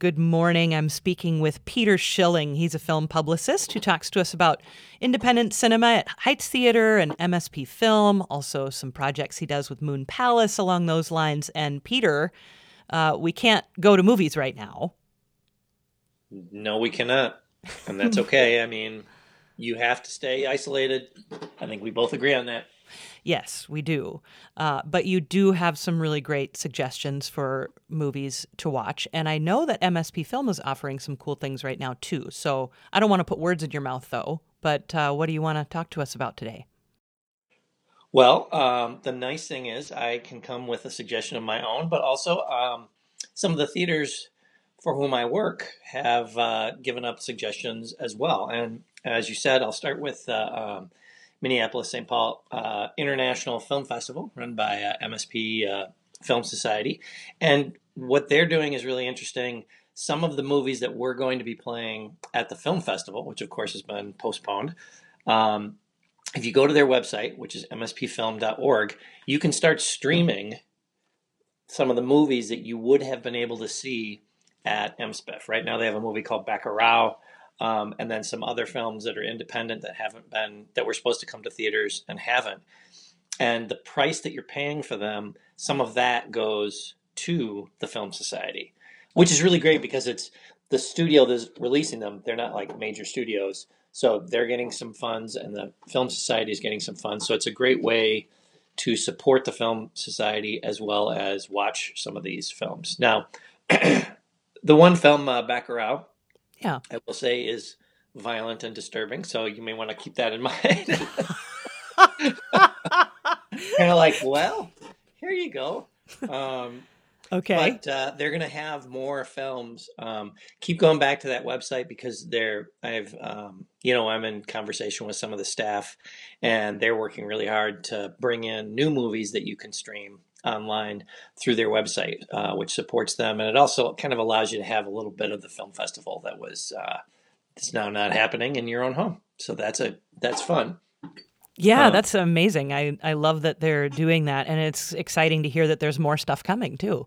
Good morning. I'm speaking with Peter Schilling. He's a film publicist who talks to us about independent cinema at Heights Theater and MSP Film, also some projects he does with Moon Palace along those lines. And Peter, uh, we can't go to movies right now. No, we cannot. And that's okay. I mean, you have to stay isolated. I think we both agree on that. Yes, we do. Uh, but you do have some really great suggestions for movies to watch. And I know that MSP Film is offering some cool things right now, too. So I don't want to put words in your mouth, though. But uh, what do you want to talk to us about today? Well, um, the nice thing is I can come with a suggestion of my own, but also um, some of the theaters for whom I work have uh, given up suggestions as well. And as you said, I'll start with uh, um, Minneapolis St. Paul uh, International Film Festival, run by uh, MSP uh, Film Society. And what they're doing is really interesting. Some of the movies that we're going to be playing at the film festival, which of course has been postponed, um, if you go to their website, which is mspfilm.org, you can start streaming some of the movies that you would have been able to see at MSPF. Right now, they have a movie called Bacurau um, and then some other films that are independent that haven't been that were supposed to come to theaters and haven't. And the price that you're paying for them, some of that goes to the Film Society, which is really great because it's the studio that's releasing them. They're not like major studios, so they're getting some funds, and the Film Society is getting some funds. So it's a great way to support the Film Society as well as watch some of these films. Now, the one film, uh, Bacurau, yeah. I will say is violent and disturbing. So you may want to keep that in mind. kind of like, well, here you go. Um, okay. But uh, they're going to have more films. Um, keep going back to that website because they're, I've, um, you know, I'm in conversation with some of the staff and they're working really hard to bring in new movies that you can stream online through their website, uh, which supports them, and it also kind of allows you to have a little bit of the film festival that was uh, is now not happening in your own home. So that's a that's fun. Yeah, um, that's amazing. I I love that they're doing that, and it's exciting to hear that there's more stuff coming too.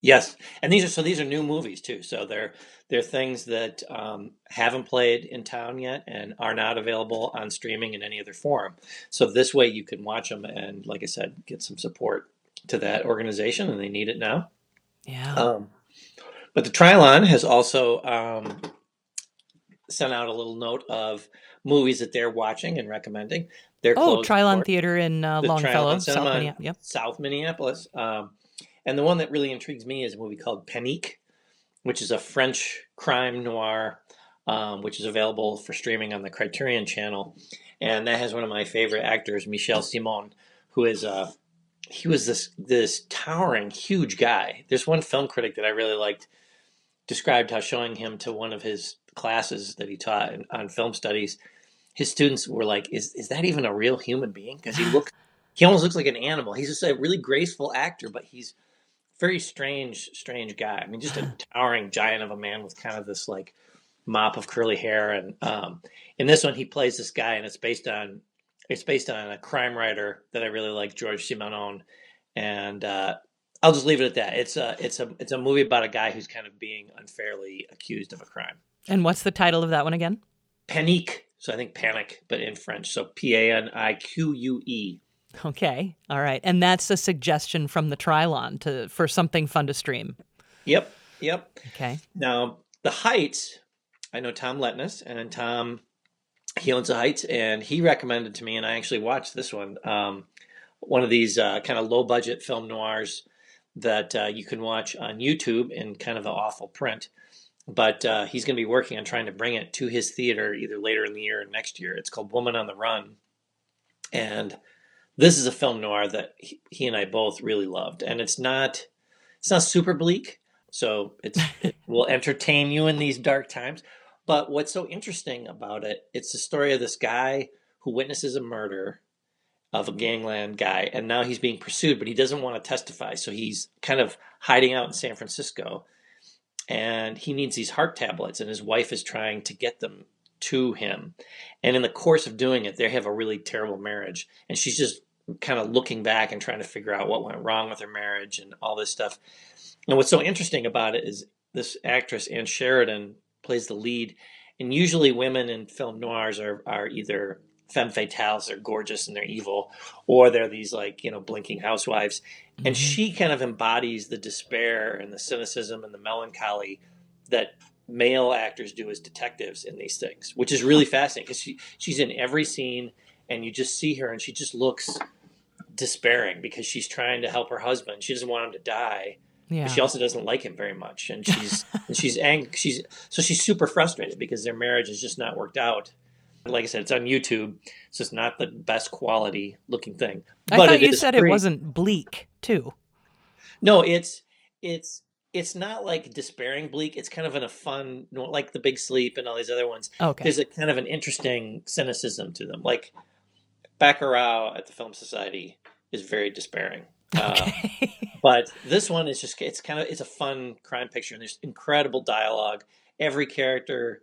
Yes, and these are so these are new movies too. So they're they're things that um, haven't played in town yet and are not available on streaming in any other form. So this way you can watch them and, like I said, get some support to that organization, and they need it now. Yeah. Um, but the Trylon has also um, sent out a little note of movies that they're watching and recommending. They're oh, Trylon Theater in uh, Longfellow, South, Minneapolis. Yep. South Minneapolis. Um, and the one that really intrigues me is a movie called Panique, which is a French crime noir, um, which is available for streaming on the Criterion Channel. And that has one of my favorite actors, Michel Simon, who is a he was this this towering, huge guy. There's one film critic that I really liked described how showing him to one of his classes that he taught on film studies, his students were like, "Is is that even a real human being?" Because he looks, he almost looks like an animal. He's just a really graceful actor, but he's very strange, strange guy. I mean, just a towering giant of a man with kind of this like mop of curly hair. And um, in this one, he plays this guy, and it's based on it's based on a crime writer that I really like, George Simenon, and uh, I'll just leave it at that. It's a it's a it's a movie about a guy who's kind of being unfairly accused of a crime. And what's the title of that one again? Panique. So I think panic, but in French. So P A N I Q U E. Okay. All right. And that's a suggestion from the Trylon to for something fun to stream. Yep. Yep. Okay. Now the Heights. I know Tom Letness, and Tom he owns the Heights, and he recommended to me, and I actually watched this one. Um, one of these uh, kind of low budget film noirs that uh, you can watch on YouTube in kind of an awful print. But uh, he's going to be working on trying to bring it to his theater either later in the year or next year. It's called Woman on the Run, and this is a film noir that he, he and I both really loved. And it's not it's not super bleak, so it's it will entertain you in these dark times. But what's so interesting about it, it's the story of this guy who witnesses a murder of a mm-hmm. gangland guy, and now he's being pursued, but he doesn't want to testify. So he's kind of hiding out in San Francisco. And he needs these heart tablets, and his wife is trying to get them to him. And in the course of doing it, they have a really terrible marriage. And she's just kind of looking back and trying to figure out what went wrong with her marriage and all this stuff. And what's so interesting about it is this actress Ann Sheridan plays the lead, and usually women in film noirs are are either femme fatales, they're gorgeous and they're evil, or they're these like you know blinking housewives, mm-hmm. and she kind of embodies the despair and the cynicism and the melancholy that male actors do as detectives in these things, which is really fascinating because she she's in every scene, and you just see her and she just looks despairing because she's trying to help her husband. She doesn't want him to die yeah. But she also doesn't like him very much, and she's and she's ang- she's so she's super frustrated because their marriage has just not worked out. Like I said, it's on YouTube. so It's just not the best quality looking thing. I but thought you said free. it wasn't bleak too. No, it's it's it's not like despairing bleak. It's kind of in a fun, like the Big Sleep and all these other ones. Okay. There's a kind of an interesting cynicism to them. Like Bacurau at the Film Society is very despairing. Okay. Uh, but this one is just it's kind of it's a fun crime picture and there's incredible dialogue. Every character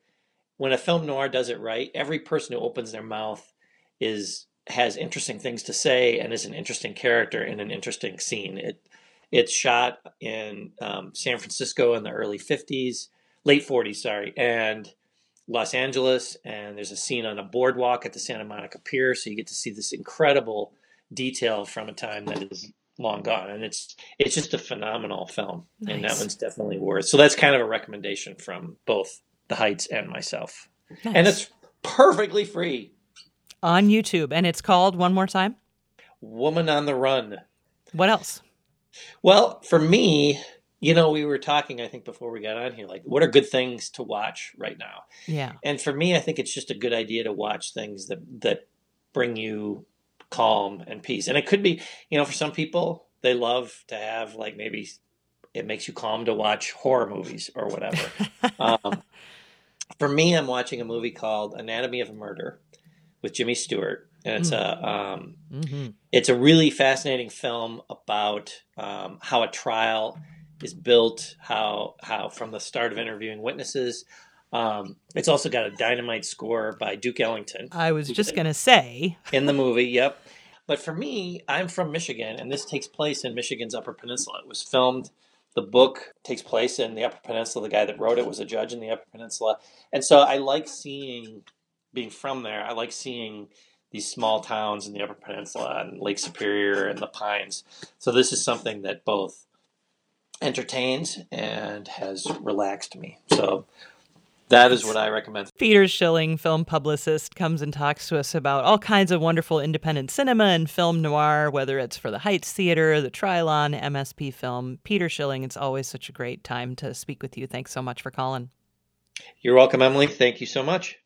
when a film noir does it right, every person who opens their mouth is has interesting things to say and is an interesting character in an interesting scene. It it's shot in um, San Francisco in the early 50s, late 40s, sorry, and Los Angeles. And there's a scene on a boardwalk at the Santa Monica Pier, so you get to see this incredible detail from a time that is long gone and it's it's just a phenomenal film nice. and that one's definitely worth so that's kind of a recommendation from both the heights and myself. Nice. and it's perfectly free. On youtube and it's called one more time? Woman on the run. What else? Well for me you know we were talking i think before we got on here like what are good things to watch right now? Yeah. And for me i think it's just a good idea to watch things that that bring you calm and peace. And it could be, you know, for some people, they love to have like maybe it makes you calm to watch horror movies or whatever. um, for me, I'm watching a movie called Anatomy of a Murder with Jimmy Stewart, and it's mm. a um, mm-hmm. it's a really fascinating film about um, how a trial is built, how how from the start of interviewing witnesses um, it's also got a dynamite score by Duke Ellington. I was just going to say. In the movie, yep. But for me, I'm from Michigan, and this takes place in Michigan's Upper Peninsula. It was filmed, the book takes place in the Upper Peninsula. The guy that wrote it was a judge in the Upper Peninsula. And so I like seeing, being from there, I like seeing these small towns in the Upper Peninsula and Lake Superior and the Pines. So this is something that both entertains and has relaxed me. So that is what I recommend. Peter Schilling, film publicist, comes and talks to us about all kinds of wonderful independent cinema and film noir, whether it's for the Heights Theater, the Trylon, MSP Film. Peter Schilling, it's always such a great time to speak with you. Thanks so much for calling. You're welcome, Emily. Thank you so much.